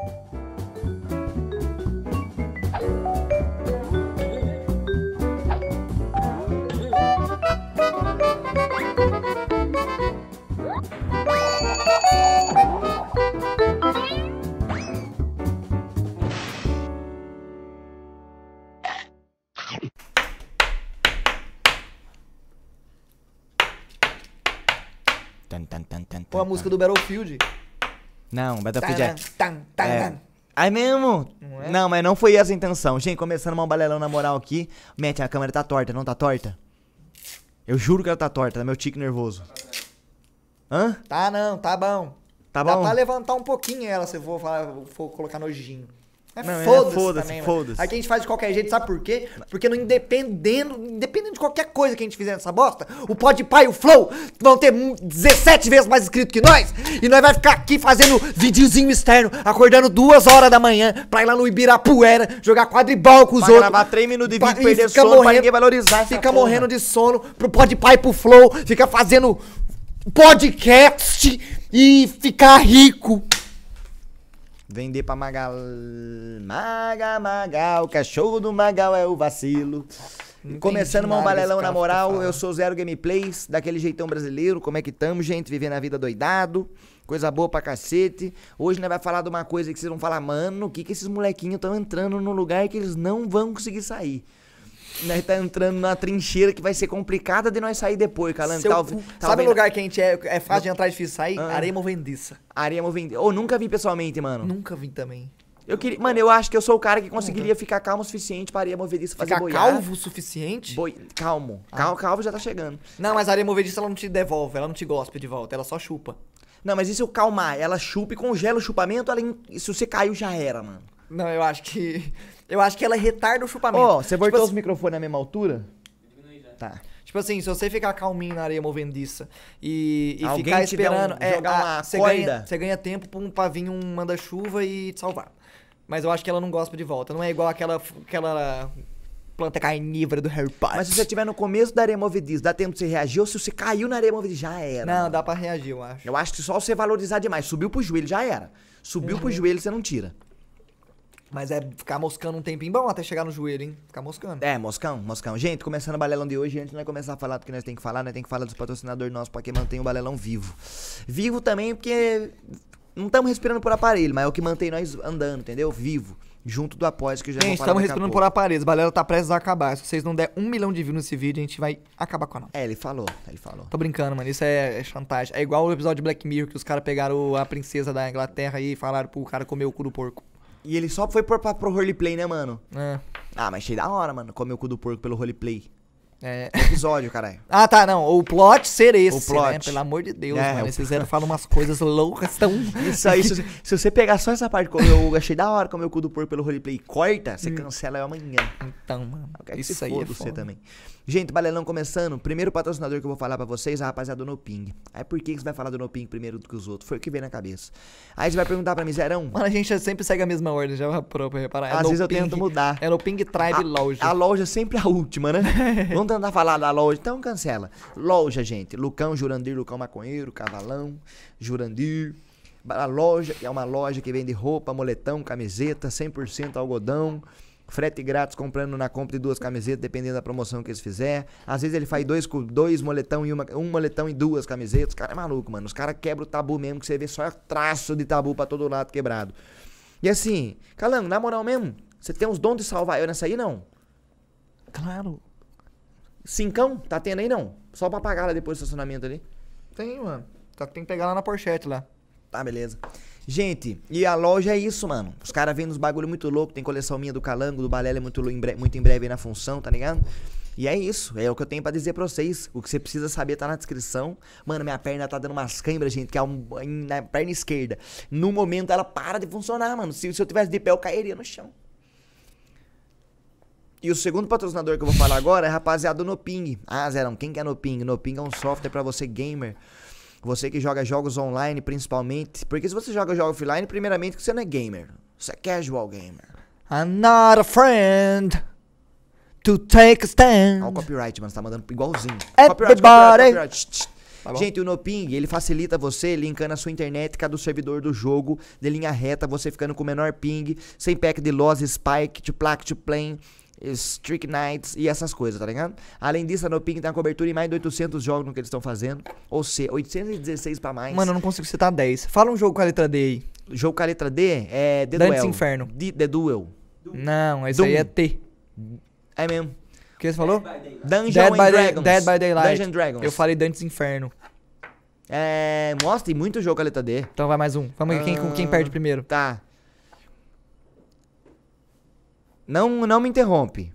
Tan, tan, tan, tan, Ou a música do Battlefield. Não, Battlefield é. Tan, tan, É. Aí mesmo? Não é? Não, mas não foi essa a intenção. Gente, começando um balelão na moral aqui. Mete, a câmera tá torta, não tá torta? Eu juro que ela tá torta, é meu tique nervoso. Hã? Tá não, tá bom. Tá Dá bom? pra levantar um pouquinho ela se eu for, falar, for colocar nojinho. É é, foda-se foda-se, também, mano. foda-se. Aqui a gente faz de qualquer jeito, sabe por quê? Porque não independendo, independendo de qualquer coisa que a gente fizer nessa bosta, o Podpah e o Flow vão ter mu- 17 vezes mais inscrito que nós, e nós vai ficar aqui fazendo videozinho externo, acordando duas horas da manhã, pra ir lá no Ibirapuera, jogar quadribol com os Pra outros. gravar três minutos de Pra- vídeo, e perder fica sono pra morrendo- ninguém valorizar Fica morrendo de sono pro Podpah e pro Flow, fica fazendo podcast e ficar rico. Vender pra Magal. Maga, Magal. O cachorro do Magal é o vacilo. Não Começando entendi um balelão na moral, fica eu sou Zero Gameplays, daquele jeitão brasileiro. Como é que tamo, gente? Vivendo a vida doidado. Coisa boa pra cacete. Hoje nós vai falar de uma coisa que vocês vão falar, mano, o que que esses molequinhos estão entrando num lugar que eles não vão conseguir sair. Nós tá entrando numa trincheira que vai ser complicada de nós sair depois, Calango. Seu cu. tá Sabe o lugar que a gente é, é fácil de entrar e difícil sair? Ah. Areia movediça. Areia movente. Ou nunca vi pessoalmente, mano. Nunca vi também. Eu queria, mano, eu acho que eu sou o cara que conseguiria ficar calmo o suficiente pra areia movediça fazer Ficar boiar. calvo o suficiente? Boi... Calmo. Cal... Calvo já tá chegando. Não, mas a areia movediça ela não te devolve, ela não te gospe de volta, ela só chupa. Não, mas e se eu calmar? Ela chupa e congela o chupamento, ela... se você caiu, já era, mano. Não, eu acho que. Eu acho que ela retarda o chupamento. Ó, você voltou tipo, os microfones na mesma altura? Tá. Tipo assim, se você ficar calminho na areia movediça e, e Alguém ficar esperando. um- é, jogar a- uma você ganha, você ganha tempo pra, um, pra vir um manda-chuva e te salvar. Mas eu acho que ela não gosta de volta. Não é igual aquela, aquela planta carnívora do Harry Potter. Mas se você estiver no começo da areia movediça, dá tempo de você reagir, ou se você caiu na areia movediça, já era. Não, dá pra reagir, eu acho. Eu acho que só você valorizar demais. Subiu pro joelho, já era. Subiu Uhum. pro joelho, você não tira. Mas é ficar moscando um tempinho bom até chegar no joelho, hein? Ficar moscando. É, Moscão, Moscão. Gente, começando o balelão de hoje, antes de nós começar a falar do que nós tem que falar, nós tem que falar dos patrocinadores nossos pra que mantém o balelão vivo. Vivo também porque não estamos respirando por aparelho, mas é o que mantém nós andando, entendeu? Vivo. Junto do após que eu já Gente, estamos respirando por aparelhos. Balela tá prestes a acabar. Se vocês não der um milhão de views nesse vídeo, a gente vai acabar com a não. É, ele falou, ele falou. Tô brincando, mano. Isso é, é chantagem. É igual o episódio de Black Mirror que os caras pegaram a princesa da Inglaterra e falaram pro cara comer o cu do porco. E ele só foi pra, pro roleplay, né, mano? É. Ah, mas achei da hora, mano, comer o cu do porco pelo roleplay. É. Episódio, caralho. Ah, tá, não. O plot ser esse, plot. né? Pelo amor de Deus, É, mano. o- Esses fizeram falam umas coisas loucas tão... Isso aí, se, você- se você pegar só essa parte, como eu achei da hora comer o cu do porco pelo roleplay e corta, você cancela eu amanhã. Então, mano. Isso aí é foda você também. Gente, Balelão começando. Primeiro patrocinador que eu vou falar pra vocês é a rapaziada do Noping. Aí por que que você vai falar do Noping primeiro do que os outros? Foi o que veio na cabeça. Aí você vai perguntar pra mim, Zerão. Mano, a gente sempre segue a mesma ordem, já parou pra reparar. É Às vezes eu Ping- tento mudar. É no Ping Tribe. A loja sempre é a última, né? Vamos tentar falar da loja, então cancela. Loja, gente. Lucão, Jurandir, Lucão Maconheiro, Cavalão, Jurandir. A loja é uma loja que vende roupa, moletão, camiseta, 100% algodão. Frete grátis comprando na compra de duas camisetas, dependendo da promoção que eles fizer. Às vezes ele faz dois, dois moletão e uma, um moletão e duas camisetas. Os caras é maluco, mano. Os caras quebram o tabu mesmo, que você vê só traço de tabu pra todo lado quebrado. E assim, Calango, na moral mesmo, você tem uns dons de salvar eu nessa aí, não? Claro. Cincão? Tá tendo aí não? Só pra pagar lá depois do estacionamento ali. Tem, mano. Só que tem que pegar lá na Porchete lá. Tá, beleza. Gente, e a loja é isso, mano. Os caras vendem uns bagulho muito louco. Tem coleção minha do Calango, do Balela é muito, muito em breve aí na função, tá ligado? E é isso. É o que eu tenho pra dizer pra vocês. O que você precisa saber tá na descrição. Mano, minha perna tá dando umas câimbras, gente, que é um, na perna esquerda. No momento ela para de funcionar, mano. Se, se eu tivesse de pé, eu cairia no chão. E o segundo patrocinador que eu vou falar agora é rapaziada do Noping. Ah, Zerão, quem que é Noping? Noping é um software pra você gamer. Você que joga jogos online, principalmente. Porque se você joga jogos offline, primeiramente você não é gamer. Você é casual gamer. I'm not a friend to take a stand. Olha o copyright, mano. Você tá mandando igualzinho. Everybody. Copyright, copyright, copyright. Tá. Gente, o Noping, ele facilita você linkando a sua internet com a do servidor do jogo, de linha reta, você ficando com o menor ping, sem pack de loss, spike, to plaque, to plane, streak nights e essas coisas, tá ligado? Além disso, a Noping tem uma cobertura em mais de 800 jogos no que eles estão fazendo, ou seja, 816 pra mais. Mano, eu não consigo citar 10. Fala um jogo com a letra D aí. jogo com a letra D é The Dantes Duel. Inferno. The, The Duel. Não, esse Doom. aí é T. É mesmo. O que você falou? Dungeon Dead and by, Dragons. Dead by Daylight. Dungeon Dragons. Eu falei Dantes Inferno. É, mostra, tem muito jogo com a letra D. Então vai mais um. Vamos ver quem, com quem Ah. perde primeiro. Tá. Não, não me interrompe.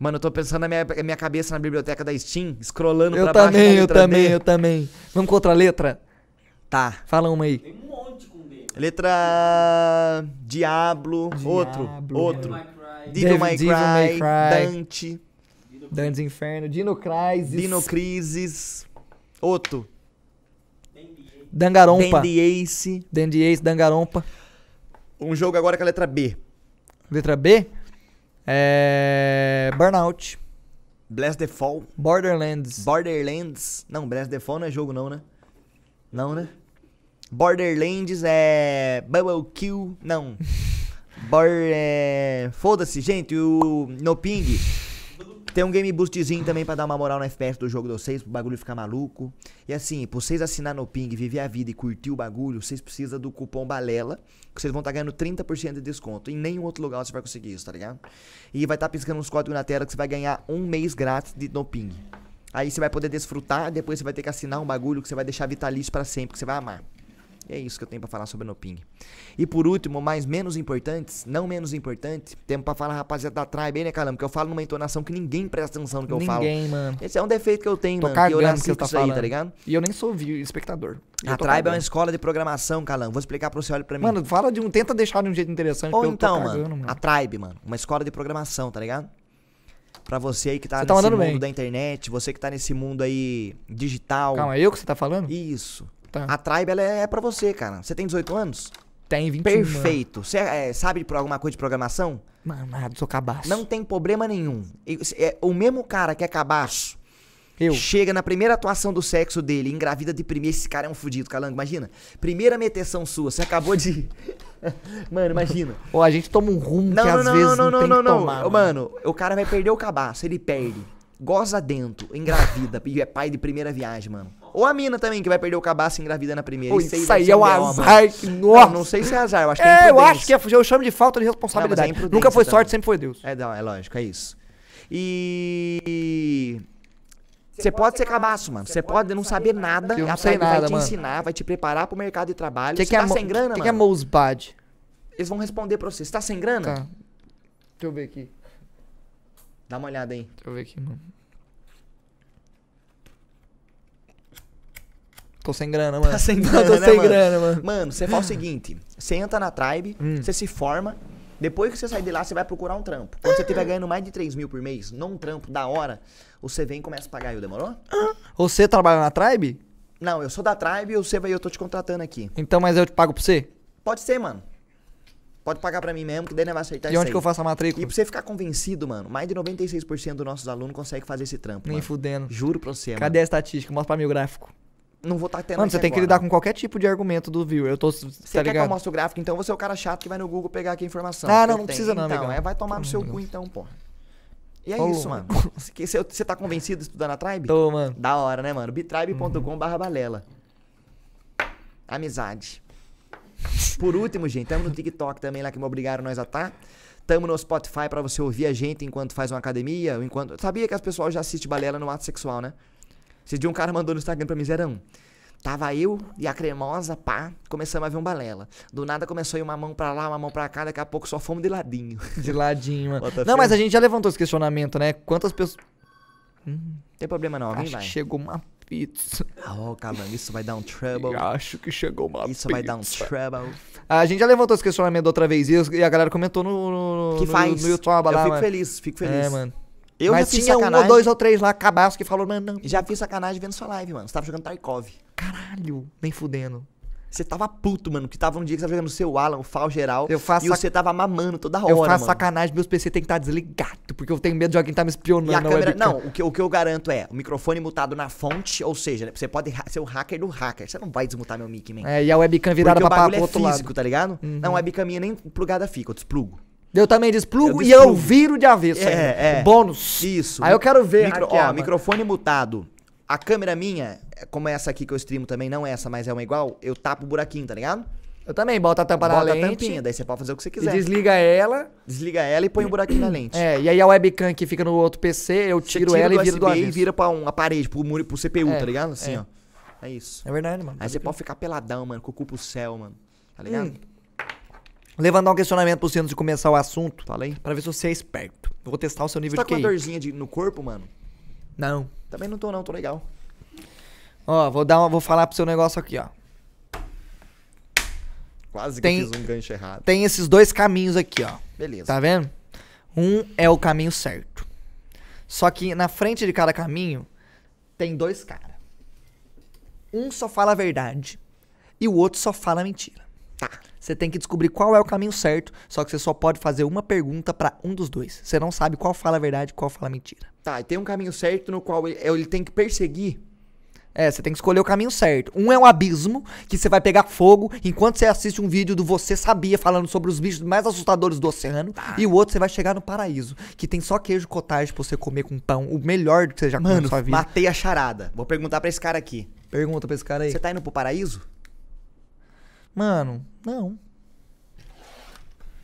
Mano, eu tô pensando na minha, minha cabeça na biblioteca da Steam, scrollando Eu pra baixo. também, da eu letra também, D. eu também. Vamos com outra letra? Tá. Fala uma aí. Tem um monte com D. Letra Diablo, outro, Diablo. outro. My Cry. Devil May Devil May Cry, Cry. Dante, Dantes Inferno, Dino Crisis, Dino Crisis, outro. Dangarompa. Dandy Ace. Dandy Ace, Dangarompa. Um jogo agora com a letra B. Letra B. É... Burnout. Blast the Fall. Borderlands. Borderlands. Não, Blast the Fall não é jogo não, né? Não, né? Borderlands é... Bubble Kill. Não. Bor... É... Foda-se, gente. O No Ping... Tem um game boostzinho também pra dar uma moral no FPS do jogo de vocês, pro bagulho ficar maluco. E assim, pra vocês assinar no Ping, viver a vida e curtir o bagulho, vocês precisam do cupom BALELA, que vocês vão estar ganhando 30% de desconto. Em nenhum outro lugar você vai conseguir isso, tá ligado? E vai estar piscando uns códigos na tela que você vai ganhar um mês grátis de no Ping. Aí você vai poder desfrutar, depois você vai ter que assinar um bagulho que você vai deixar vitalício pra sempre, que você vai amar. E é isso que eu tenho pra falar sobre o Noping. E por último, mas menos importantes, não menos importante, temos pra falar, rapaziada, da Tribe aí, né, Calama? Que eu falo numa entonação que ninguém presta atenção no que eu falo. Ninguém, mano. Esse é um defeito que eu tenho, Tô mano. Que eu cagando nasci que com tá isso aí, falando. tá ligado? E eu nem sou espectador. Eu A Tribe é uma cagando. escola de programação, Calam. Vou explicar pra você, olha pra mim. Mano, fala de um. Tenta deixar de um jeito interessante. Ou eu então, cagando, mano, a Tribe, mano. Uma escola de programação, tá ligado? Pra você aí que tá Você tá nesse mundo bem. da internet, você que tá nesse mundo aí digital. Calma, é eu que você tá falando? Isso. Tá. A Tribe, ela é pra você, cara. Você tem 18 anos? Tem 21. Perfeito. Você é, sabe de alguma coisa de programação? Mano, mano sou cabaço. Não tem problema nenhum. É, o mesmo cara que é cabaço Eu. chega na primeira atuação do sexo dele, engravida de primeira. Esse cara é um fudido, calango. Imagina. Primeira meteção sua, você acabou de. mano, imagina. Ou a gente toma um rumo Não, que não, às não, vezes não, não, não, tem não, não. tomar. Ô, Mano, o cara vai perder o cabaço, ele perde. Goza dentro, engravida, e é pai de primeira viagem, mano. Ou a mina também, que vai perder o cabaço engravida na primeira. Pô, isso aí é um mano. azar que. Não, Nossa. não sei se é azar, eu acho que é, É, eu acho que é, eu chamo de falta de responsabilidade. imprudência Nunca foi também. sorte, sempre foi Deus. É, não, é lógico, é isso. E. Você pode ser cabaço, mano. Você pode não saber nada. Eu não a sei Tribe vai nada, te mano. ensinar, vai te preparar pro mercado de trabalho. O que, Você que, é, tá mo- sem grana, que, que é mano? Mosbad? Eles vão responder pra você. Você tá sem grana? Tá. Deixa eu ver aqui. Dá uma olhada aí. Deixa eu ver aqui, mano. Tô sem grana, mano. Tá sem Não, grana, tô né, sem mano? grana, mano. Mano, você faz o seguinte: você entra na Tribe, Hum. você se forma. Depois que você sair de lá, você vai procurar um trampo. Quando você estiver ganhando mais de 3 mil por mês, num trampo da hora, você vem e começa a pagar eu, demorou? Você trabalha na Tribe? Não, eu sou da Tribe e você vai, eu tô te contratando aqui. Então, mas eu te pago pra você? Pode ser, mano. Pode pagar pra mim mesmo, que daí não vai acertar E isso onde aí. que eu faço a matrícula? E pra você ficar convencido, mano, mais de 96% dos nossos alunos conseguem fazer esse trampo, Nem mano. fudendo. Juro pra você, Cadê a estatística? Mostra pra mim o gráfico. Não vou estar tendo Mano, você tem que lidar com qualquer tipo de argumento do view. Eu tô. Você tá quer que eu mostre o gráfico, então você é o cara chato que vai no Google pegar aqui a informação. Ah, não, não precisa não, Então, amigão. é, vai tomar no seu cu então, porra. E é Ô, isso, mano. Você- tá convencido de estudar na Tribe? Tô, mano. Da hora, né, mano? bitribe.com barra balela. Amizade. Por último, gente, tamo no TikTok também lá que me obrigaram nós a tá. Tamo no Spotify pra você ouvir a gente enquanto faz uma academia, enquanto... Sabia que as pessoas já assistem balela no ato sexual, né? Esse dia um cara mandou no Instagram pra mim, Zerão. Tava eu e a cremosa, pá, começamos a ver um balela. Do nada começou a ir uma mão pra lá, uma mão pra cá, daqui a pouco só fomos de ladinho. De ladinho, mano. Bota Não, fé. mas a gente já levantou esse questionamento, né? Quantas pessoas. Tem problema não, alguém vai. chegou uma pizza. Oh, calango, isso vai dar um trouble. Acho que chegou uma Isso pizza. vai dar um trouble. A gente já levantou esse questionamento outra vez e a galera comentou no, no, Que no- faz. no YouTube eu lá, fico mano. feliz, fico feliz. É, mano. Eu Mas já tinha um ou dois ou três lá, cabaço, que falou, mano, não. Já fiz sacanagem vendo sua live, mano. Você tava jogando Tarkov. Caralho, nem fudendo. Você tava puto, mano, que tava um dia que você tava jogando no seu Alan, o FAO geral. Eu faço E sac- você tava mamando toda hora, Eu faço mano. sacanagem, meus PC tem que estar desligado, porque eu tenho medo de alguém estar me espionando E a na câmera. webcam. Não, o que, o que eu garanto é o microfone mutado na fonte, ou seja, né, você pode ser o hacker do hacker. Você não vai desmutar meu mic, man. É, e a webcam virada Porque pra, o pra, bagulho pro é outro físico, lado. tá ligado? Uhum. Não, a webcam minha nem plugada fica, eu desplugo. Eu também desplugo Eu e eu desplugo. viro de avesso É, ainda. é. Bônus. Isso. Aí eu quero ver Micro, ó, microfone mutado. A câmera minha, é como essa aqui que eu streamo também, não essa, mas é uma igual, eu tapo o buraquinho, tá ligado? Eu também boto a tampa na Bota a lente tampinha, daí você pode fazer o que você quiser. desliga ela. Desliga ela e põe o buraquinho na lente. É, e aí a webcam que fica no outro PC, eu tiro ela e viro do avesso. e vira pra uma parede, pro, muro- pro CPU, É, tá ligado? Assim, é. ó. É isso. É verdade, mano. Aí você pode ficar peladão, mano, com o cu pro céu, mano. Tá ligado? Hum. Levantar um questionamento pro você antes de começar o assunto, Fala aí. pra ver se você é esperto. Eu vou testar o seu Você nível tá de com uma QI. dorzinha de- no corpo, mano? Não. Também não tô não, tô legal. Ó, vou dar uma, vou falar pro seu negócio aqui, ó. Quase que Tem- eu fiz um gancho errado. Tem esses dois caminhos aqui, ó. Beleza. Tá vendo? Um é o caminho certo. Só que na frente de cada caminho tem dois caras. Um só fala a verdade e o outro só fala a mentira. Tá. Você tem que descobrir qual é o caminho certo, só que você só pode fazer uma pergunta pra um dos dois. Você não sabe qual fala a verdade e qual fala a mentira. Tá, e tem um caminho certo no qual ele, ele tem que perseguir. É, você tem que escolher o caminho certo. Um é um abismo, que você vai pegar fogo enquanto você assiste um vídeo do Você Sabia falando sobre os bichos mais assustadores do oceano. E o outro você vai chegar no paraíso, que tem só queijo cottage pra você comer com pão, o melhor que você já comeu na sua vida. matei a charada. Vou perguntar pra esse cara aqui. Pergunta pra esse cara aí. Você tá indo pro paraíso? Mano, não.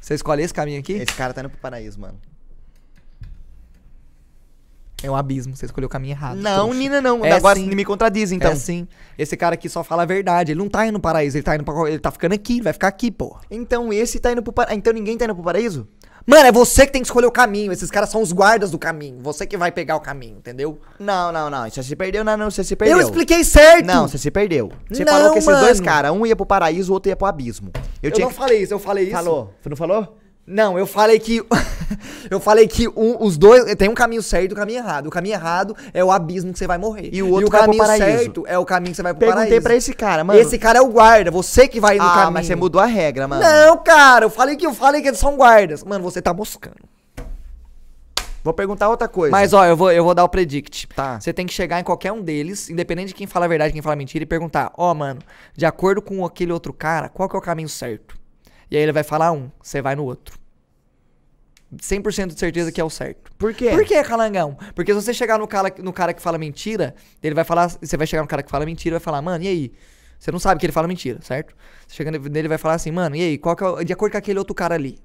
Você escolhe esse caminho aqui? Esse cara tá indo pro paraíso, mano. É um abismo, você escolheu o caminho errado. Não, trouxa. Nina, não. É Agora sim. me contradiz, então. É sim. Esse cara aqui só fala a verdade. Ele não tá indo no paraíso, ele tá indo pra... Ele tá ficando aqui, vai ficar aqui, porra. Então esse tá indo pro paraíso. Então ninguém tá indo pro paraíso? Mano, é você que tem que escolher o caminho. Esses caras são os guardas do caminho. Você que vai pegar o caminho, entendeu? Não, não, não. Você se perdeu, não, não. Você se perdeu. Eu expliquei certo. Não, você se perdeu. Você Não, falou que esses dois mano. caras, um ia pro paraíso, o outro ia pro abismo. Eu, Eu, tinha não falei isso, eu falei isso. Falou. Você não falou? Não, eu falei que. eu falei que um- os dois. Tem um caminho certo e um caminho errado. O caminho errado é o abismo que você vai morrer. E o outro vai pro caminho certo é o caminho que você vai pro Perguntei paraíso. pra esse cara, mano. Esse cara é o guarda, você que vai no ah, caminho. mas você mudou a regra, mano. Não, cara, eu falei que eu falei que eles são guardas. Mano, você tá moscando. Vou perguntar outra coisa. Mas ó, eu vou, eu vou dar o predict. Tá. Você tem que chegar em qualquer um deles, independente de quem fala a verdade e quem fala a mentira, e perguntar: Ó, mano, de acordo com aquele outro cara, qual que é o caminho certo? E aí ele vai falar um, você vai no outro. 100% de certeza que é o certo. Por quê? Por que, calangão? Porque se você chegar no cara, no cara que fala mentira, ele vai falar. Você vai chegar no cara que fala mentira e vai falar, mano, e aí? Você não sabe que ele fala mentira, certo? Você chega nele e vai falar assim, mano, e aí? Qual que é o- de acordo com aquele outro cara ali,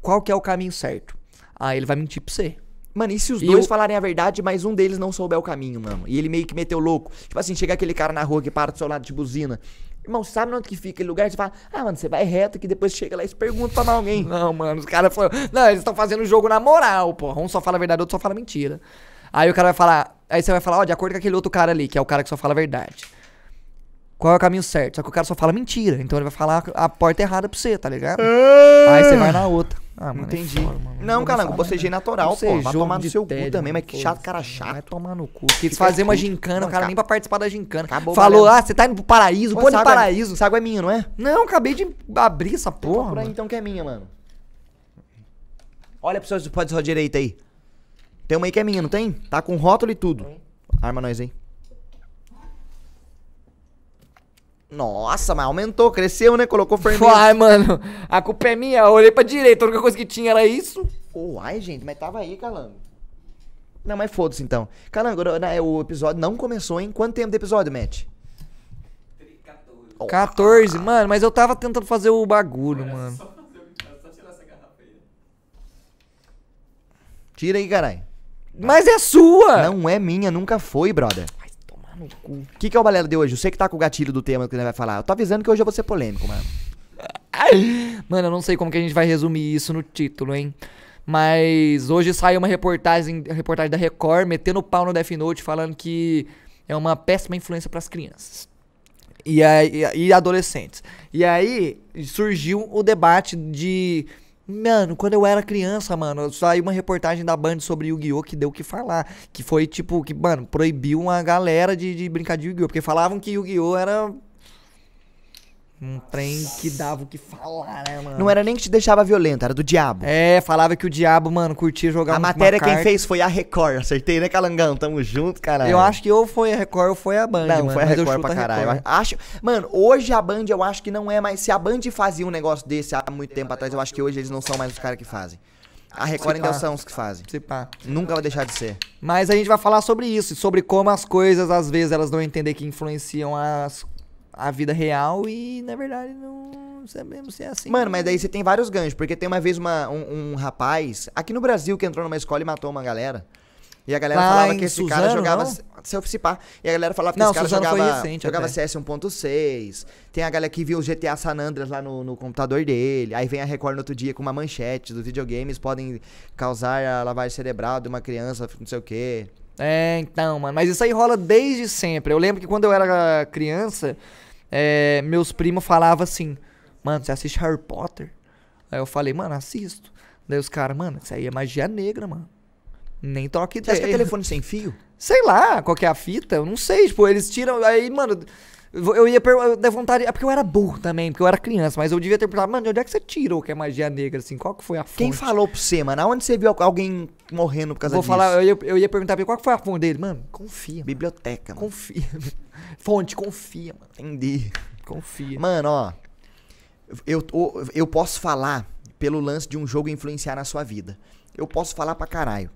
qual que é o caminho certo? Aí ele vai mentir pra você. Mano, e se os E dois o- falarem a verdade, mas um deles não souber o caminho, mano? E ele meio que meteu louco. Tipo assim, chega aquele cara na rua que para do seu lado de buzina. Irmão, sabe onde que fica aquele lugar? Você fala, ah, mano, você vai reto que depois chega lá e se pergunta pra alguém. Não, mano, os caras foram. Não, eles estão fazendo o jogo na moral, porra. Um só fala a verdade, outro só fala mentira. Aí o cara vai falar. Aí você vai falar, ó, de acordo com aquele outro cara ali, que é o cara que só fala a verdade. Qual é o caminho certo? Só que o cara só fala mentira. Então ele vai falar a porta errada pra você, tá ligado? Aí você vai na outra. Ah, mano. é Entendi. foda, mano. Não, calango, bocejei natural, pô. Vai tomar no seu cu tédio, também, mas que chato, cara Vai chato. tomar no cu. Quis fazer uma gincana, Não, o cara ca- nem pra participar da gincana. Acabou Falou, ah, você tá indo pro paraíso, Pô, pô de é- paraíso. Essa água é minha, não é? Não, acabei de abrir essa porra. Por aí então que é minha, mano. Olha pro seu pode sua direita aí. Tem uma aí que é minha, não tem? Tá com rótulo e tudo. Arma nós aí. Nossa, mas aumentou, cresceu, né? Colocou fermento. Ai, mano, a culpa é minha. Eu olhei pra direita, a única coisa que tinha era isso. Uai, gente, mas tava aí, Calango. Não, mas foda-se então. Calango, né, o episódio não começou, hein? Quanto tempo de episódio, Matt? 14, mano, mas eu tava tentando fazer o bagulho, mano. Tira aí, caralho. Mas é sua! Não é minha, nunca foi, brother. No cu. O que, que é o balela de hoje? Eu sei que tá com o gatilho do tema que ele vai falar. Eu tô avisando que hoje eu vou ser polêmico, mano. Mano, eu não sei como que a gente vai resumir isso no título, hein? Mas hoje saiu uma reportagem, reportagem da Record metendo o pau no Death Note falando que é uma péssima influência pras crianças. E, aí, e adolescentes. E aí surgiu o debate de. Mano, quando eu era criança, mano, saiu uma reportagem da Band sobre Yu-Gi-Oh! que deu o que falar. Que foi tipo, que, mano, proibiu uma galera de, de brincar de Yu-Gi-Oh! Porque falavam que Yu-Gi-Oh! era Um trem que dava o que falar, né, mano? Não era nem que te deixava violento, era do diabo. É, falava que o diabo, mano, curtia jogar a matéria quem carta. fez foi a Record, acertei, né, Calangão? Tamo junto, caralho. Eu acho que ou foi a Record ou foi a Band, Não, mano. foi a mas eu Record pra caralho. Record. Acho, mano, hoje a Band eu acho que não é mais. Se a Band fazia um negócio desse há muito tempo atrás, eu acho que hoje eles não são mais os caras que fazem. A Record ainda são os que fazem. Se pá. Nunca vai deixar de ser. Mas a gente vai falar sobre isso, sobre como as coisas, às vezes, elas não entender que influenciam as, a vida real e, na verdade, não sabemos se é assim. Mano, mas daí você tem vários ganchos, porque tem uma vez uma, um, um rapaz aqui no Brasil que entrou numa escola e matou uma galera. E a galera Lá falava em que esse cara Suzano, jogava. não? Se eu participar. E a galera falava que Não, esse cara Suzano jogava, recente jogava até. CS 1.6. Tem a galera que viu o GTA San Andreas lá no, no computador dele. Aí vem a Record no outro dia com uma manchete. Os videogames podem causar a lavagem cerebral de uma criança, não sei o quê. É, então, mano. Mas isso aí rola desde sempre. Eu lembro que quando eu era criança, é, meus primos falavam assim: Mano, você assiste Harry Potter? Aí eu falei, mano, assisto. Daí os caras, mano, isso aí é magia negra, mano. Nem troca Você acha que é ideia. telefone sem fio? Sei lá, qual que é a fita, eu não sei, tipo, eles tiram, aí, mano, eu ia perguntar, vontade, é porque eu era burro também, porque eu era criança, mas eu devia ter perguntado, mano, de onde é que você tirou que é magia negra, assim, qual que foi a fonte? Quem falou pra você, mano? Aonde você viu alguém morrendo por causa Vou disso? falar, eu ia, eu ia perguntar pra ele, qual que foi a fonte dele? Mano, confia, Biblioteca, mano. confia. fonte, confia, mano, Entendi. confia. Mano, ó. Eu, eu, eu posso falar pelo lance de um jogo influenciar na sua vida. Eu posso falar pra caralho.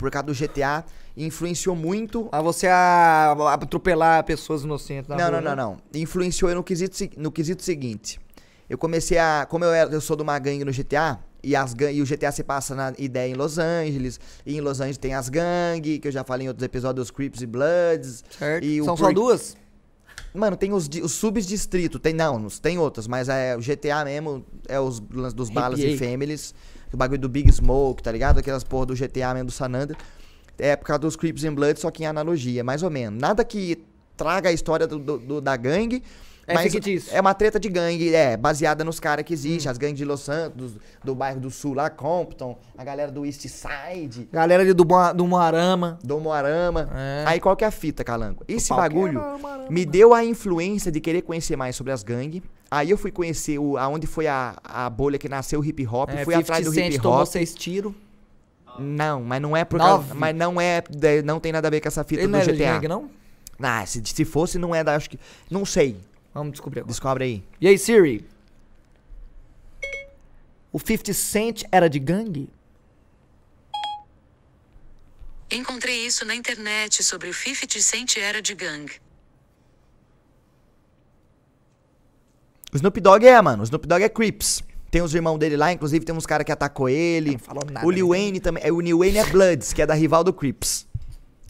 Por causa do GTA, influenciou muito. A você a, atropelar pessoas inocentes na Não, rua, não, não, né? não. Influenciou no quesito, no quesito seguinte. Eu comecei a. Como eu, era, eu sou de uma gangue no GTA, e, as e o GTA se passa na ideia em Los Angeles. E em Los Angeles tem as gangues, que eu já falei em outros episódios, os Crips e Bloods. Certo. E São só duas? Mano, tem os, os subdistritos, tem não, tem outros, mas é o GTA mesmo, é os dos balas e families, o bagulho do Big Smoke, tá ligado? Aquelas porra do GTA mesmo do San. É por causa dos Crips and Blood, só que em analogia, mais ou menos. Nada que traga a história do, do- do- da gangue. É mas fictício. É uma treta de gangue, é, baseada nos caras que existem, as gangues de Los Santos, do, do bairro do Sul lá, Compton, a galera do East Side, Galera ali do, do Moarama. do Moarama. É. Aí qual que é a fita, Calango? Esse bagulho Moarama, me deu a influência de querer conhecer mais sobre as gangues. Aí eu fui conhecer o, aonde foi a, a bolha que nasceu o hip hop, É, fui 50 atrás do hip tomou hop. seis tiros. Não, mas não é por Nove. causa, mas não é, não tem nada a ver com essa fita Ele do não GTA. gangue, não? Ah, se, se fosse não é da, acho que, não sei. Vamos descobrir agora. Descobre aí. E aí, Siri? O 50 Cent era de gangue? Encontrei isso na internet sobre o 50 Cent era de gangue. O Snoop Dogg é, mano. O Snoop Dogg é Crips. Tem os irmãos dele lá, inclusive tem uns caras que atacou ele. Não falou nada, o Lil né? Wayne também. é, O Lil Wayne é Bloods, que é da rival do Crips.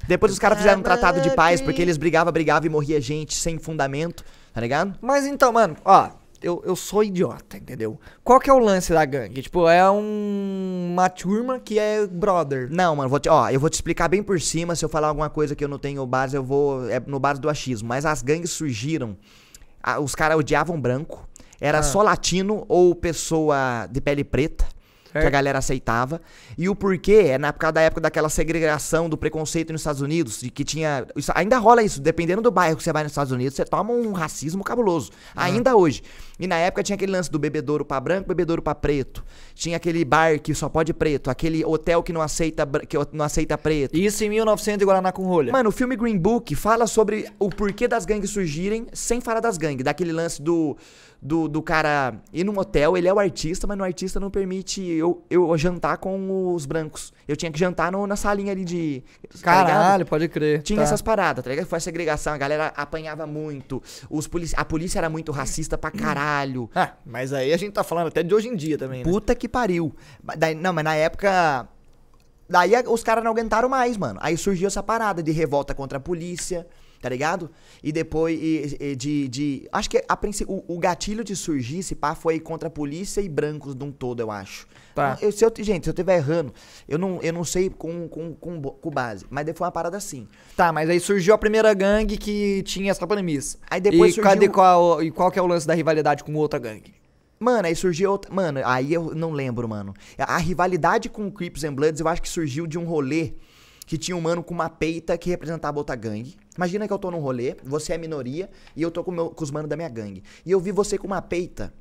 Depois os caras fizeram um tratado de paz, porque eles brigavam, brigavam e morria gente sem fundamento, tá ligado? Mas então, mano, ó, eu, eu sou idiota, entendeu? Qual que é o lance da gangue? Tipo, é um, uma turma que é brother. Não, mano, vou te, ó, eu vou te explicar bem por cima. Se eu falar alguma coisa que eu não tenho base, eu vou. É no base do achismo. Mas as gangues surgiram. a- os caras odiavam branco. Era Ah. só latino ou pessoa de pele preta. Que a Certo. galera aceitava. E o porquê é na época da época daquela segregação do preconceito nos Estados Unidos, de que tinha. isso- ainda rola isso, dependendo do bairro que você vai nos Estados Unidos, você toma um racismo cabuloso. Ainda hoje. E na época tinha aquele lance do bebedouro pra branco, bebedouro pra preto. Tinha aquele bar que só pode preto, aquele hotel que não aceita, que não aceita preto. Isso em 1900 em Guaraná com rolha. Mano, o filme Green Book fala sobre o porquê das gangues surgirem sem falar das gangues. Daquele lance do, do, do cara ir num hotel, ele é o artista, mas no artista não permite eu, eu jantar com os brancos. Eu tinha que jantar no- na salinha ali de. tá? Caralho, pode crer. Tinha Tá. essas paradas, tá ligado? Foi a segregação, a galera apanhava muito. Os polici a polícia era muito racista pra caralho. Ah, mas aí a gente tá falando até de hoje em dia também, né? Puta que pariu. Daí- não, mas na época. Daí os caras não aguentaram mais, mano. Aí surgiu essa parada de revolta contra a polícia, tá ligado? E depois e- e de. de acho que a, o, o gatilho de surgir, esse pá, foi contra a polícia e brancos de um todo, eu acho. Tá. Eu, se eu, gente, se eu estiver errando, eu não, eu não sei com, com, com, com base. Mas daí foi uma parada assim. Tá, mas aí surgiu a primeira gangue que tinha essa premissa. Aí depois e surgiu- cadê qual, e qual que é o lance da rivalidade com outra gangue? Mano, aí surgiu outra. Mano, aí eu não lembro, mano. A, a rivalidade com o Crips and Bloods eu acho que surgiu de um rolê que tinha um mano com uma peita que representava outra gangue. Imagina que eu tô num rolê, você é minoria e eu tô com, meu- com os manos da minha gangue. E eu vi você com uma peita.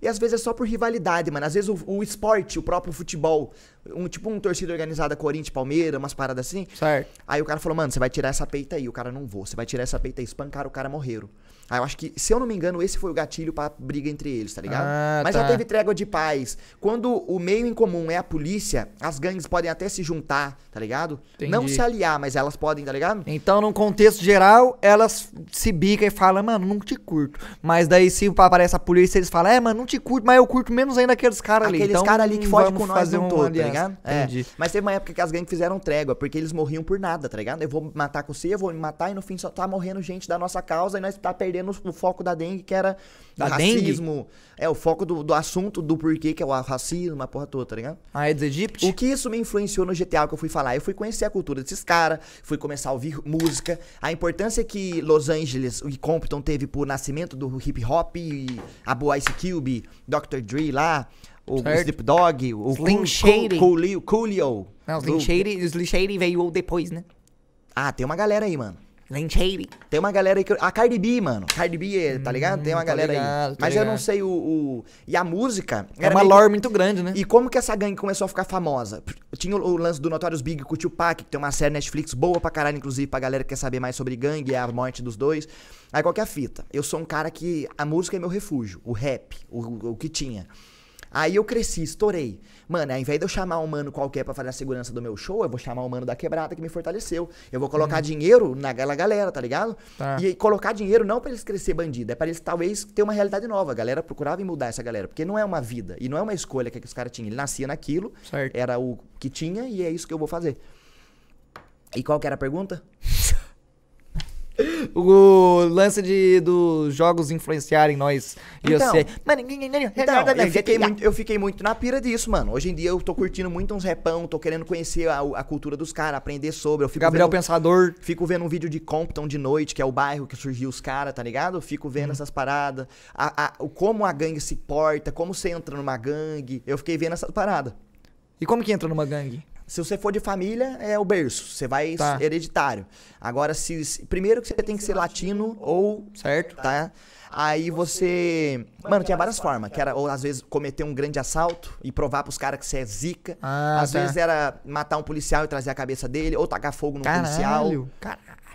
E às vezes é só por rivalidade, mano. Às vezes o, o esporte, o próprio futebol, um tipo um torcida organizada Corinthians, Palmeiras, umas paradas assim. Certo. Aí o cara falou, mano, você vai tirar essa peita aí. O cara não vou. Você vai tirar essa peita aí. Espancaram o cara, morreram. Aí eu acho que, se eu não me engano, esse foi o gatilho pra briga entre eles, tá ligado? Ah, Mas tá. já teve trégua de paz. Quando o meio em comum é a polícia, as gangues podem até se juntar, tá ligado? Entendi. Não se aliar, mas elas podem, tá ligado? Então, num contexto geral, elas se bicam e falam, mano, não te curto. Mas daí, se aparece a polícia, eles falam, é, mano, não te curto, mas eu curto menos ainda aqueles caras ali. Aqueles Então, caras ali que fogem com nós um todo, tá aliança. Ligado? É. Entendi. Mas teve uma época que as gangues fizeram trégua, porque eles morriam por nada, tá ligado? Eu vou matar com você, eu vou me matar e no fim só tá morrendo gente da nossa causa e nós tá perdendo o foco da dengue, que era o Da dengue? racismo. É, o foco do, do assunto, do porquê, que é o racismo, a porra toda, tá ligado? Aedes aegypti? O que isso me influenciou no GTA que eu fui falar? Eu fui conhecer a cultura desses caras, fui começar a ouvir música, a importância que Los Angeles e Compton teve pro nascimento do hip hop, e a Boa Ice Cube, Dr. Dre lá, o Certo. Snoop Dogg, o Slim Shady. Cool- Coolio, Coolio. Não, Slim Shady, o Slim Shady veio depois, né? Ah, tem uma galera aí, mano. Slim Shady. Tem uma galera aí que. A Cardi B, mano. Cardi B, tá ligado? Tem uma galera ligado, aí. Mas eu não ligado. sei o, o- E a música. É uma meio lore muito grande, né? E como que essa gangue começou a ficar famosa? Tinha o, o lance do Notorious Big com o Tupac, que tem uma série Netflix boa pra caralho, inclusive pra galera que quer saber mais sobre gangue, é a morte dos dois. Aí qual que é a fita? Eu sou um cara que a música é meu refúgio, o rap, o, o que tinha. Aí eu cresci, estourei. Mano, ao invés de eu chamar um mano qualquer pra fazer a segurança do meu show, eu vou chamar um mano da quebrada que me fortaleceu. Eu vou colocar dinheiro naquela galera, tá ligado? Tá. E colocar dinheiro não pra eles crescer bandido, é pra eles talvez ter uma realidade nova. A galera procurava em mudar essa galera, porque não é uma vida e não é uma escolha que os caras tinham. Ele nascia naquilo, Certo. era o que tinha e é isso que eu vou fazer. E qual que era a pergunta? O lance de dos jogos influenciarem nós e Então. você. Mano, Então, nada, eu fiquei, muito, eu fiquei muito na pira disso, mano. Hoje em dia eu tô curtindo muito uns repão, tô querendo conhecer a, a cultura dos caras, aprender sobre. Eu fico Gabriel vendo, Pensador. Fico vendo um vídeo de Compton de noite, que é o bairro que surgiu os caras, tá ligado? Fico vendo essas paradas. A, a- como a gangue se porta, como você entra numa gangue. Eu fiquei vendo essas paradas. E como que entra numa gangue? Se você for de família, é o berço. Você vai Tá. hereditário. Agora, se, primeiro que você tem que ser latino ou Certo? tá? Aí você. Mano, tinha várias formas. Que era, ou às vezes, cometer um grande assalto e provar pros caras que você é zica. Ah, às tá. vezes era matar um policial e trazer a cabeça dele, ou tacar fogo num policial. Caralho.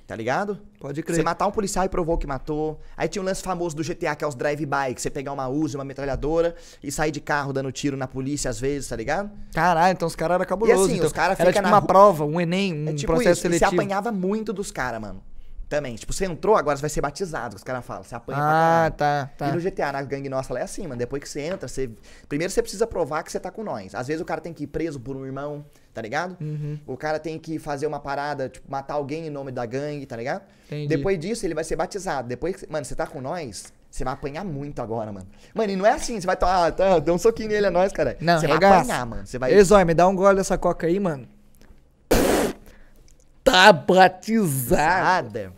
Tá ligado? Pode Você crer. matar um policial e provou que matou. Aí tinha um lance famoso do GTA, que é os drive-by, que você pegar uma Uzi, uma metralhadora e sair de carro dando tiro na polícia às vezes, tá ligado? Caralho, então os caras eram cabulosos. assim, então. os cara Era fica tipo na uma prova, um Enem, um É tipo processo isso. E você seletivo. apanhava muito dos caras, mano. Também. Tipo, você entrou, agora você vai ser batizado, que os caras falam. Você apanha pra Ah, caralho. tá, tá. E no GTA, na gangue nossa, lá é assim, mano. Depois que você entra, você. Primeiro você precisa provar que você tá com nós. Às vezes o cara tem que ir preso por um irmão, tá ligado? Uhum. O cara tem que fazer uma parada, tipo, matar alguém em nome da gangue, tá ligado? Entendi. Depois disso, ele vai ser batizado. Depois que. Mano, você tá com nós. Você vai apanhar muito agora, mano. Mano, e não é assim, você vai tomar, ah, tá, dá um soquinho nele, é nóis, cara. Não, você vai regaça. apanhar, mano. Você vai. Ei, Zóio, me dá um gole dessa coca aí, mano. Tá batizado.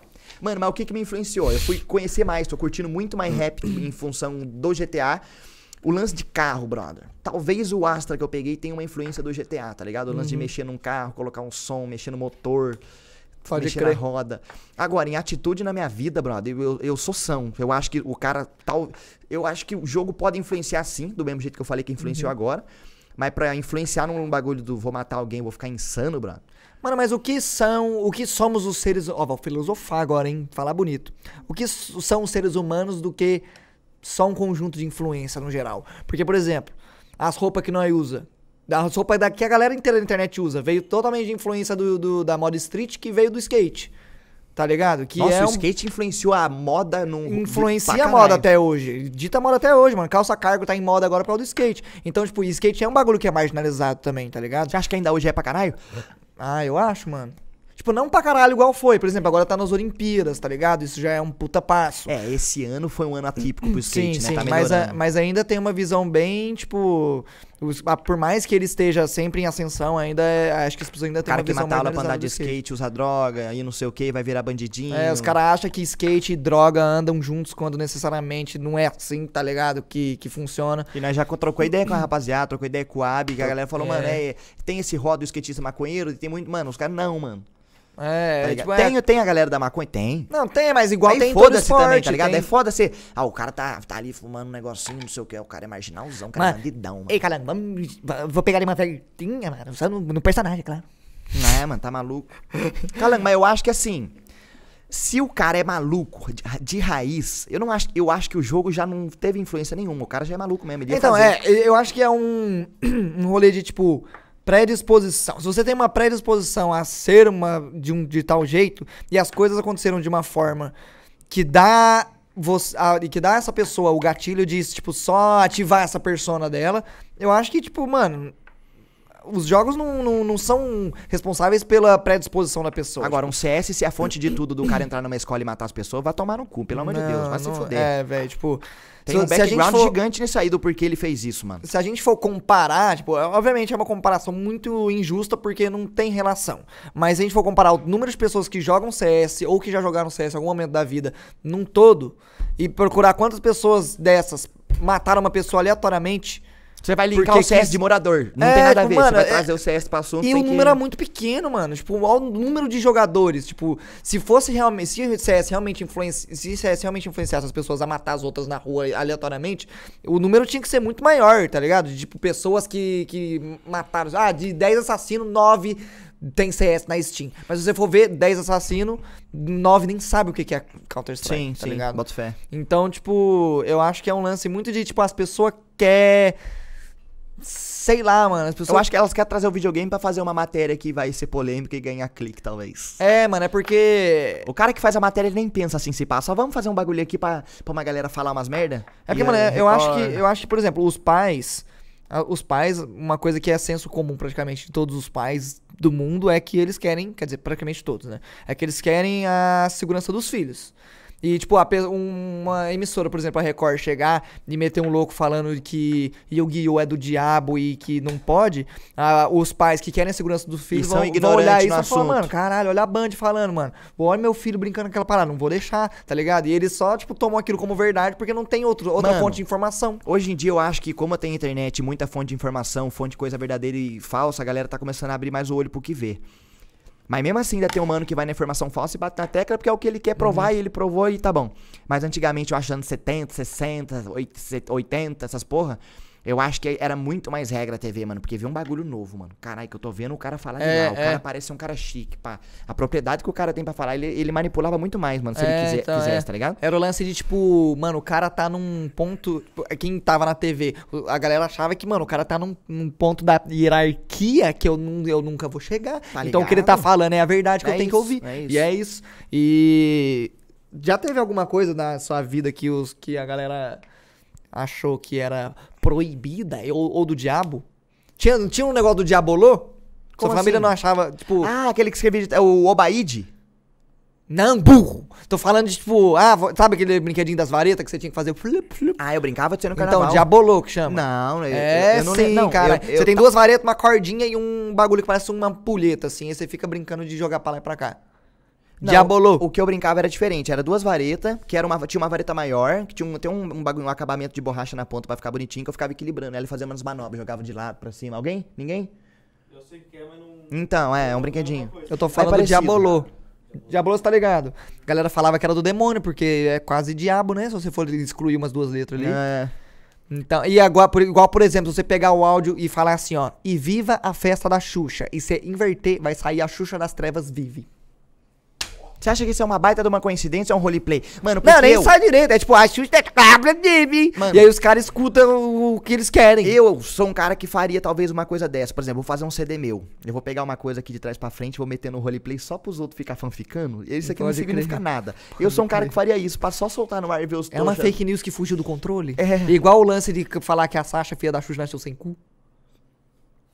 Mano, mas o que que me influenciou? Eu fui conhecer mais, tô curtindo muito mais rap em função do GTA. O lance de carro, brother. Talvez o Astra que eu peguei tenha uma influência do GTA, tá ligado? O lance de mexer num carro, colocar um som, mexer no motor, Pode mexer crer. na roda. Agora, em atitude na minha vida, brother, eu, eu sou são. Eu acho que o cara tal. Eu acho que o jogo pode influenciar sim, do mesmo jeito que eu falei que influenciou agora. Mas pra influenciar num bagulho do vou matar alguém, vou ficar insano, brother. Mano, mas o que são, o que somos os seres, ó, vou filosofar agora, hein, falar bonito. O que são os seres humanos do que só um conjunto de influência no geral? Porque, por exemplo, as roupas que nós usa, as roupas da, que a galera inteira da internet usa, veio totalmente de influência do, do- da moda street que veio do skate. Tá ligado? Que Nossa, é o um, skate influenciou a moda num. influencia a moda até hoje. Dita moda até hoje, mano. Calça cargo tá em moda agora por causa do skate. Então, tipo, skate é um bagulho que é marginalizado também, tá ligado? Você acha que ainda hoje é pra caralho? Ah, eu acho, mano. Tipo, não pra caralho igual foi. Por exemplo, agora tá nas Olimpíadas, tá ligado? Isso já é um puta passo. É, esse ano foi um ano atípico pro skate, sim, né? sim, Tá mas, a- mas ainda tem uma visão bem, tipo. Os- ah, por mais que ele esteja sempre em ascensão, ainda é- acho que as pessoas ainda O têm cara uma que visão mata aula pra marginalizada andar de skate, usa droga, e não sei o que, vai virar bandidinho. É, os caras acham que skate e droga andam juntos quando necessariamente não é assim, tá ligado? Que, que funciona. E nós já trocou ideia com a rapaziada, trocou ideia com o Ab, que a galera falou, É. mano, é, tem esse rodo do skatista maconheiro, e tem muito. Mano, os caras não, mano. É, Tá tipo, é- tem, tem a galera da maconha? Tem. Não, tem, mas igual Aí tem foda-se também, tá ligado? tem- É foda ser. Ah, o cara tá, tá ali fumando um negocinho, não sei o que, o cara é marginalzão, o cara é Mano, bandidão, mano. Ei, cara, vamos, vou pegar ali uma vertinha, mano, usando no personagem, claro. Não é, mano, tá maluco. Calango, mas eu acho que assim. Se o cara é maluco de, de raiz, eu não acho. Eu acho que o jogo já não teve influência nenhuma. O cara já é maluco mesmo. Então, fazer. é, eu acho que é um, um rolê de, tipo, predisposição. Se você tem uma predisposição a ser uma de um de tal jeito e as coisas aconteceram de uma forma que dá você, a- que dá essa pessoa o gatilho de, tipo, só ativar essa persona dela, eu acho que, tipo, mano, os jogos não, não, não são responsáveis pela predisposição da pessoa. Agora, um CS, se é a fonte de tudo do cara entrar numa escola e matar as pessoas, vai tomar no cu, pelo amor de Deus, vai se fuder. É, velho, tipo, Tem se, um background for- gigante nisso aí do porquê ele fez isso, mano. se a gente for comparar, tipo, é- obviamente é uma comparação muito injusta porque não tem relação. Mas se a gente for comparar o número de pessoas que jogam CS ou que já jogaram CS em algum momento da vida num todo e procurar quantas pessoas dessas mataram uma pessoa aleatoriamente Você vai linkar Porque o CS quis- de morador. Não É, tem nada a tipo, ver. mano, Você vai é- trazer o CS pra assunto. e o que- número é muito pequeno, mano. Tipo, olha o número de jogadores. Tipo, se fosse realmente. Se o CS realmente influencia. Se o CS realmente influenciasse as pessoas a matar as outras na rua aleatoriamente, o número tinha que ser muito maior, tá ligado? De, tipo, pessoas que, que mataram. Ah, de 10 assassinos, 9 tem CS na Steam. Mas se você for ver 10 assassinos, 9 nem sabe o que que é Counter-Strike, Sim, tá sim, ligado? boto fé. Então, tipo, eu acho que é um lance muito de, tipo, as pessoas quer Sei lá, mano. As pessoas Eu acho que elas querem trazer o videogame pra fazer uma matéria que vai ser polêmica e ganhar clique, talvez. É, mano, é porque. O cara que faz a matéria, ele nem pensa assim, se passa. Só vamos fazer um bagulho aqui pra, pra uma galera falar umas merda? É porque, E, mano, eh, eu acho que, eu acho que, por exemplo, os pais. Os pais, uma coisa que é senso comum praticamente de todos os pais do mundo é que eles querem, quer dizer, praticamente todos, né? É que eles querem a segurança dos filhos. E, tipo, uma emissora, por exemplo, a Record, chegar e meter um louco falando que Yu-Gi-Oh! é do diabo e que não pode, ah, os pais que querem a segurança dos filhos vão, vão olhar isso e falar, mano, caralho, olha a Band falando, mano. Olha meu filho brincando com aquela parada, não vou deixar, tá ligado? E eles só, tipo, tomam aquilo como verdade porque não tem outro, outra Mano, fonte de informação. Hoje em dia eu acho que como tem internet, muita fonte de informação, fonte de coisa verdadeira e falsa, a galera tá começando a abrir mais o olho pro que vê. Mas mesmo assim ainda tem um mano que vai na informação falsa e bate na tecla porque é o que ele quer provar Uhum. e ele provou e tá bom. Mas antigamente eu achando 70, 60, 80, essas porra, eu acho que era muito mais regra a TV, mano. Porque vê um bagulho novo, mano. Caralho, que eu tô vendo o cara falar É, lá. O é. cara parece um cara chique, pá. A propriedade que o cara tem pra falar, ele, ele manipulava muito mais, mano, se É, ele quiser, então, quisesse, é. tá ligado? Era o lance de, tipo, mano, o cara tá num ponto. tipo, Quem tava na TV, a galera achava que, mano, o cara tá num, num ponto da hierarquia que eu, eu nunca vou chegar. Tá então o que ele tá falando é a verdade que É eu tenho que isso, ouvir. é isso. E é isso. E. Já teve alguma coisa na sua vida que, os, que a galera achou que era proibida ou, ou do diabo? Tinha, tinha um negócio do diabolô? Sua família assim? não achava, tipo. Ah, aquele que escrevia de- é o Obaide? Não, burro! Tô falando de tipo, ah, sabe aquele brinquedinho das varetas que você tinha que fazer? Ah, eu brincava de ser no carnaval. Então, diabolô que chama. Não, eu, É, eu não sim. Não, cara. eu- você tem duas varetas, uma cordinha e um bagulho que parece uma ampulheta, assim. Aí você fica brincando de jogar pra lá e pra cá. Não, Diabolô. O que eu brincava era diferente. Era duas varetas, que era uma, tinha uma vareta maior, que tinha um, tem um, um, bagulho, um acabamento de borracha na ponta pra ficar bonitinho, que eu ficava equilibrando. Ela e fazia umas manobras, jogava de lado pra cima. Alguém? Ninguém? Eu sei que é, mas não. Então, é, é um brinquedinho. Eu tô falando do parecido. diabolô. Diabolô, você tá ligado? A galera falava que era do demônio, porque é quase diabo, né? Se você for excluir umas duas letras ali. É. Então, e agora, por, igual, por exemplo, você pegar o áudio e falar assim, ó, e viva a festa da Xuxa. E você inverter, vai sair a Xuxa das Trevas vive. Você acha que isso é uma baita de uma coincidência ou um roleplay? Mano, porque Não, nem eu, sai direito. É tipo, a Xuxa é cabra. Mano. E aí os caras escutam o que eles querem. eu sou um cara que faria talvez uma coisa dessa. Por exemplo, vou fazer um CD meu. Eu vou pegar uma coisa aqui de trás pra frente, vou meter no roleplay só pros outros ficar fanficando. E isso aqui não Pode significa crer. nada. Eu sou um cara que faria isso, pra só soltar no ar e ver os É uma fake news que fugiu do controle? É. Igual o lance de falar que a Sasha, filha da Xuxa, nasceu sem cu.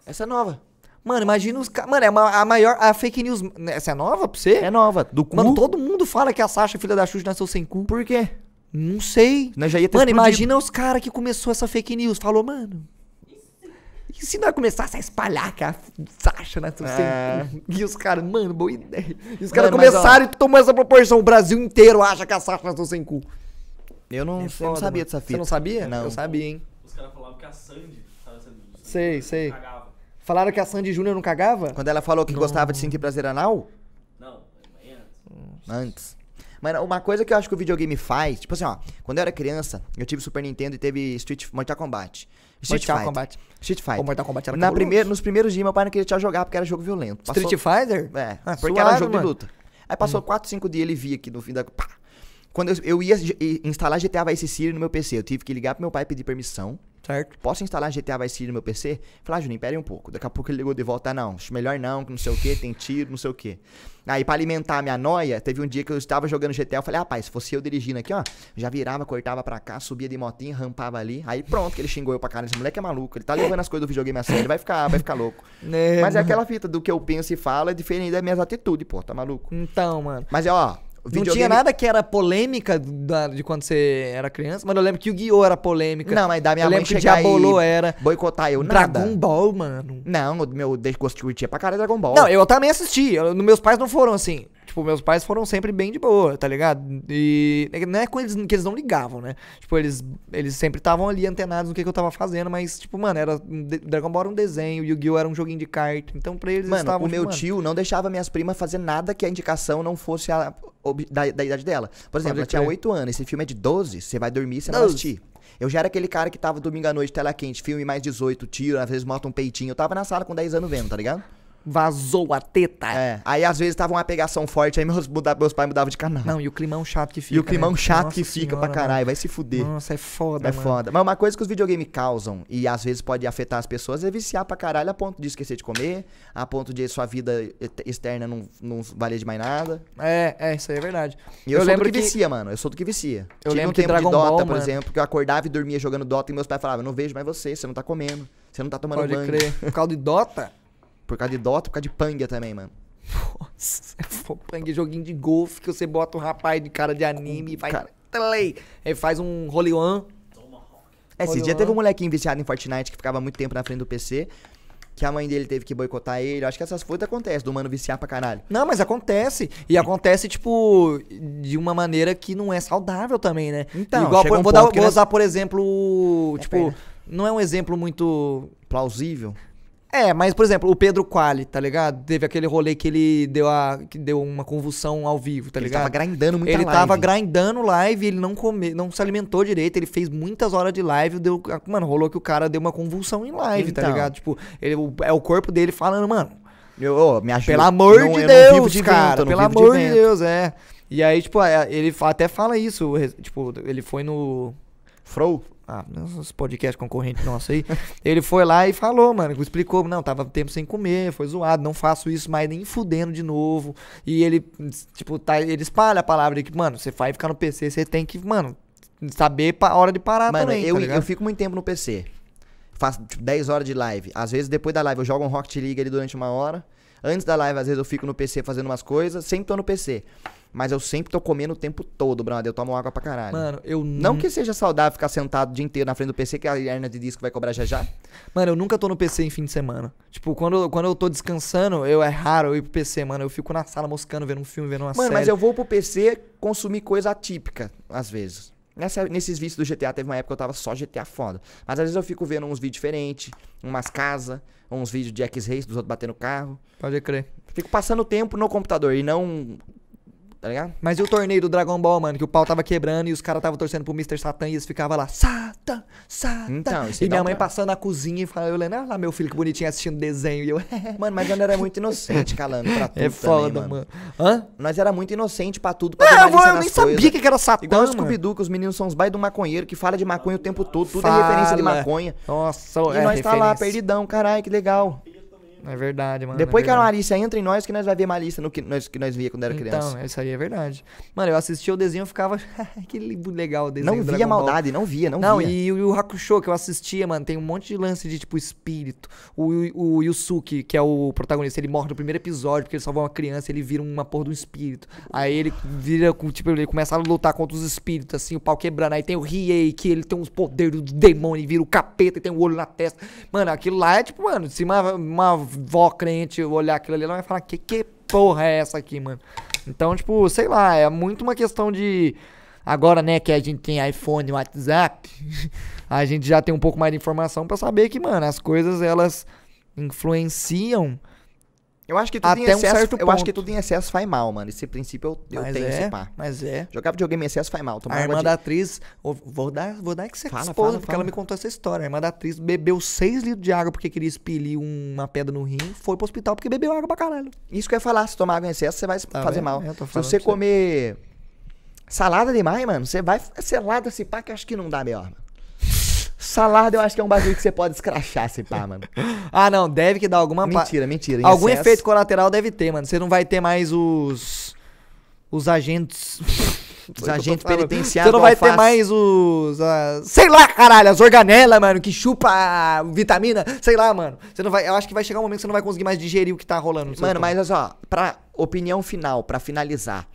Essa é nova. Mano, imagina os caras. Mano, é a maior. A fake news. Essa é nova pra você? É nova. Do cu. Mano, todo mundo fala que a Sasha, filha da Xuxa, nasceu sem cu. Por quê? Não sei. Nós já ia ter Mano, explodido. imagina os caras que começou essa fake news. Falou, mano. E se nós começasse a espalhar que a Sasha nasceu É. sem cu? E os caras, mano, boa ideia. E os caras Mano, mas, começaram e tomou essa proporção. O Brasil inteiro acha que a Sasha nasceu sem cu. Eu não, É eu não foda, sabia mano. dessa fita. Você não sabia? Não. Eu sabia, hein? Os caras falavam que a Sandy tava sendo. Sei, sei. Cagava. Falaram que a Sandy Júnior não cagava? Quando ela falou que gostava de sentir prazer anal, Não, antes. antes. Mano, uma coisa que eu acho que o videogame faz, tipo assim, ó, quando eu era criança, eu tive Super Nintendo e teve Street Mortal Kombat. Street Mortal Fighter. Kombat. Street Fighter. O Mortal Kombat era Na primeira, nos primeiros dias, meu pai não queria te jogar porque era jogo violento. Passou- Street Fighter? É, Ah, porque suave, era jogo mano. de luta. Aí passou 4, 5 dias, ele via aqui no fim da. Pá. Quando eu, eu ia instalar GTA Vice City no meu PC, eu tive que ligar pro meu pai e pedir permissão. Certo. Posso instalar GTA Vice City no meu PC? Falei, ah, Juninho, pera aí um pouco. Daqui a pouco ele ligou de volta, ah, não, melhor não, que não sei o que, tem tiro, não sei o que. Aí, pra alimentar a minha noia, teve um dia que eu estava jogando GTA, eu falei, rapaz, se fosse eu dirigindo aqui, ó, já virava, cortava pra cá, subia de motinha, rampava ali. Aí pronto, que ele xingou eu pra caralho. Esse moleque é maluco, ele tá levando as coisas do videogame a sério, ele vai ficar, vai ficar louco. É, Mas é aquela fita do que eu penso e falo é diferente das minhas atitudes, pô, tá maluco? Então, mano. Mas é, ó, o Não videogame... tinha nada que era polêmica da- de quando você era criança, mas eu lembro que o Guiô era polêmica. Não, mas da minha eu mãe que chegar Diabolô e era. boicotar eu, nada. Dragon Ball, mano. Não, o meu desgosto de curtir é pra caralho Dragon Ball. Não, eu também assisti. Eu- meus pais não foram assim. Tipo, meus pais foram sempre bem de boa, tá ligado? E não é com eles que eles não ligavam, né? Tipo, eles, eles sempre estavam ali antenados no que, que eu tava fazendo, mas, tipo, mano, era Dragon Ball era um desenho, Yu-Gi-Oh! era um joguinho de carta. Então, pra eles Mano, estavam. o meu tipo, mano, tio não deixava minhas primas fazer nada que a indicação não fosse a, da, da idade dela. Por exemplo, ela tinha crer. 8 anos, esse filme é de 12, você vai dormir você não vai 12. assistir. Eu já era aquele cara que tava domingo à noite, tela quente, filme mais 18, tiro, às vezes mata um peitinho. Eu tava na sala com 10 anos vendo, tá ligado? Vazou a teta. É. Aí às vezes tava uma pegação forte, aí meus, muda- meus pais mudavam de canal. Não, e o climão chato que fica. e o climão né? chato Nossa que fica senhora, pra caralho, vai se fuder. Nossa, é foda, É mano. foda. Mas uma coisa que os videogames causam, e às vezes pode afetar as pessoas, é viciar pra caralho a ponto de esquecer de comer, a ponto de sua vida externa não, não valer de mais nada. É, é, isso aí é verdade. E eu, Eu sou lembro do que, que- vicia, mano. Eu sou do que vicia. Eu Tive lembro um que tempo Dragon de Dota, Ball, por mano. exemplo, que eu acordava e dormia jogando Dota e meus pais falavam, não vejo mais você, você não tá comendo, você não tá tomando Pode banho. crer. Por causa de Dota? Por causa de Dota, por causa de Panga também, mano. Nossa, é fopangue, joguinho de golfe que você bota um rapaz de cara de anime e vai. Cara. Tlei. Aí faz um roll one. Esse Olha dia lá. teve um molequinho viciado em Fortnite que ficava muito tempo na frente do PC, que a mãe dele teve que boicotar ele. Eu acho que essas coisas acontecem, do mano viciar pra caralho. Não, mas acontece. E acontece, tipo, de uma maneira que não é saudável também, né? Então, Igual, por- um vou, dar- vou nós- usar, por exemplo, tipo, pena. não é um exemplo muito Plausível. É, mas, por exemplo, o Pedro Quali, tá ligado? Teve aquele rolê que ele deu, a, que deu uma convulsão ao vivo, tá ele ligado? tava grindando muita Ele live. tava grindando live, ele não come, não se alimentou direito, ele fez muitas horas de live, deu, mano, rolou que o cara deu uma convulsão em live, tá Então. ligado? Tipo, ele, é o corpo dele falando, mano, Eu, ô, me ajuda. pelo amor Não- de Deus, de cara, vento, pelo amor de, vento. Deus, é. E aí, tipo, é, ele até fala isso, tipo, ele foi no Fro? ah, nesses podcast concorrente nosso aí. ele foi lá e falou, mano, explicou, não, tava tempo sem comer, foi zoado, não faço isso mais nem fudendo de novo. E ele, tipo, tá, ele espalha a palavra de que, mano, você vai ficar no PC, você tem que, mano, saber a hora de parar Mano, também, eu, tá eu fico muito tempo no PC. Faço tipo, 10 horas de live. Às vezes, depois da live, eu jogo um Rocket League ali durante uma hora. Antes da live, às vezes, eu fico no PC fazendo umas coisas. Sempre tô no PC. Mas eu sempre tô comendo o tempo todo, brother. Eu tomo água pra caralho. Mano, eu Não que seja saudável ficar sentado o dia inteiro na frente do PC, que a hernia de disco vai cobrar já já. Mano, eu nunca tô no PC em fim de semana. Tipo, quando, quando eu tô descansando, eu é raro eu ir pro PC, mano. Eu fico na sala moscando, vendo um filme, vendo uma Mano, série. mas eu vou pro PC consumir coisa atípica, às vezes. Nessa, nesses vídeos do GTA, teve uma época que eu tava só GTA foda. Mas às vezes eu fico vendo uns vídeos diferentes, umas casas, uns vídeos de X-Race, dos outros batendo carro. Pode crer. Fico passando tempo no computador e não. Tá ligado? Mas e o torneio do Dragon Ball, mano? Que o pau tava quebrando e os caras tava torcendo pro Mr. Satan e eles ficavam lá, Satan, Satan. Então, e minha mãe tra- passando na cozinha e falando, eu lembro, ah lá meu filho que bonitinho assistindo desenho. E eu, Mano, mas nós era muito inocente, calando pra tudo. é foda, também, mano. Hã? Nós era muito inocente pra tudo, pra É, ter eu, eu nem coisas. sabia que era Satã, Igual mano. Scooby-Doo, que os meninos são os baios do maconheiro que fala de maconha o tempo todo, tudo Fala. é referência de maconha. Nossa, E é nós tá lá, referência. perdidão, caralho, que legal. É verdade, mano. Depois é que a verdade. Malícia entra em nós, que nós vai ver Malícia no que nós, que nós via quando era criança. Então, isso aí é verdade. Mano, eu assistia o desenho e ficava. que legal o desenho. não do via maldade, não via, não, Não, via. e, o Yu Hakusho que eu assistia, mano, tem um monte de lance de, tipo, espírito. O, Yu- o Yusuke, que é o protagonista, ele morre no primeiro episódio porque ele salvou uma criança ele vira uma porra um espírito. Aí ele vira, com, tipo, ele começa a lutar contra os espíritos, assim, o pau quebrando. Aí tem o Riei, que ele tem uns poderes do demônio, vira o capeta e tem o olho na testa. Mano, aquilo lá é, tipo, mano, se uma, uma vó crente olhar aquilo ali, ela vai falar, que, que porra é essa aqui, mano? Então, tipo, sei lá, é muito uma questão de... Agora, né, que a gente tem iPhone e WhatsApp, a gente já tem um pouco mais de informação pra saber que, mano, as coisas elas influenciam. Eu acho que tudo em Até um excesso, certo eu acho que ponto. tudo em excesso faz mal, mano. Esse princípio eu, eu mas tenho é, esse pá. mas é. Jogar videogame em excesso faz mal. Tomar A irmã de- da atriz, vou dar, vou dar que você Fala, expôs, fala, porque fala. ela me contou essa história. A irmã da atriz bebeu 6 litros de água porque queria expelir uma pedra no rim, foi pro hospital porque bebeu água pra caralho. Isso que eu ia falar, se tomar água em excesso, você vai Tá fazer vendo? mal. É, se você pra você. comer salada demais, mano, você vai. Salada, se pá, que eu acho que não dá melhor, mano. Salada eu acho que é um bagulho que você pode escrachar, se pá, mano. Ah, não, deve que dar alguma Mentira, mentira. Algum excesso- efeito colateral deve ter, mano. Você não vai ter mais os os agentes Os agentes penitenciários. Você não vai ter mais os. ah, sei lá, caralho, as organelas, mano, que chupa vitamina. Sei lá, mano. Você não vai. Eu acho que vai chegar um momento que você não vai conseguir mais digerir o que tá rolando. Mano, mas olha só, pra opinião final, pra finalizar.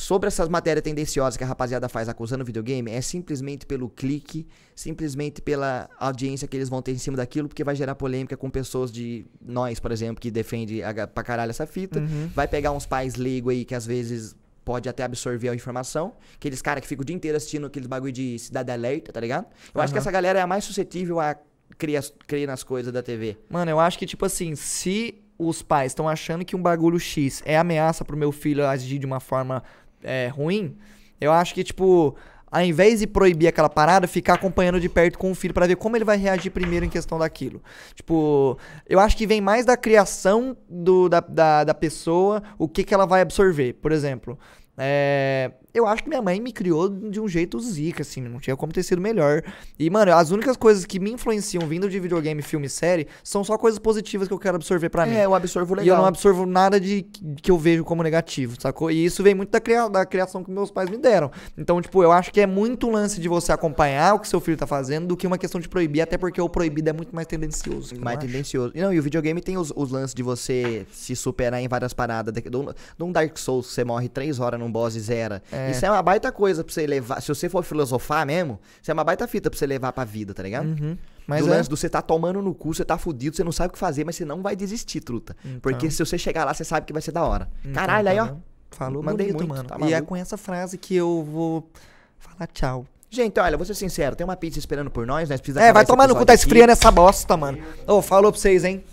Sobre essas matérias tendenciosas que a rapaziada faz acusando o videogame, é simplesmente pelo clique, simplesmente pela audiência que eles vão ter em cima daquilo, porque vai gerar polêmica com pessoas de nós, por exemplo, que defende a- pra caralho essa fita. Uhum. Vai pegar uns pais leigos aí que às vezes pode até absorver a informação. Aqueles caras que ficam o dia inteiro assistindo aqueles bagulho de cidade alerta, tá ligado? Eu acho que essa galera é a mais suscetível a criar, criar nas coisas da TV. Mano, eu acho que, tipo assim, se os pais estão achando que um bagulho X é ameaça pro meu filho agir de uma forma é, ruim, eu acho que, tipo, ao invés de proibir aquela parada, ficar acompanhando de perto com o filho pra ver como ele vai reagir primeiro em questão daquilo. Tipo, eu acho que vem mais da criação do, da, da, da pessoa, o que, que ela vai absorver. Por exemplo, é, eu acho que minha mãe me criou de um jeito zica, assim, não tinha como ter sido melhor. E, mano, as únicas coisas que me influenciam vindo de videogame, filme e série são só coisas positivas que eu quero absorver pra mim. É, eu absorvo legal. E eu não absorvo nada de que eu vejo como negativo, sacou? E isso vem muito da, cria- da criação que meus pais me deram. Então, tipo, eu acho que é muito um lance de você acompanhar o que seu filho tá fazendo do que uma questão de proibir, até porque o proibido é muito mais tendencioso. mais tendencioso. E Não, e o videogame tem os, os lances de você se superar em várias paradas. De, de um, de um Dark Souls, você morre três horas num boss e zera. É. Isso é uma baita coisa pra você levar. Se você for filosofar mesmo, isso é uma baita fita pra você levar pra vida, tá ligado? Uhum. Mas do é. lance do você tá tomando no cu, você tá fudido, você não sabe o que fazer, mas você não vai desistir, truta. Porque se você chegar lá, você sabe que vai ser da hora. Então, Caralho, tá aí, ó. Falou Mandei bonito, muito, mano. tá e é com essa frase que eu vou falar tchau. Gente, olha, vou ser sincero, tem uma pizza esperando por nós, nós precisamos É, vai tomar no cu, tá esfriando essa bosta, mano. Ô, falou pra vocês, hein?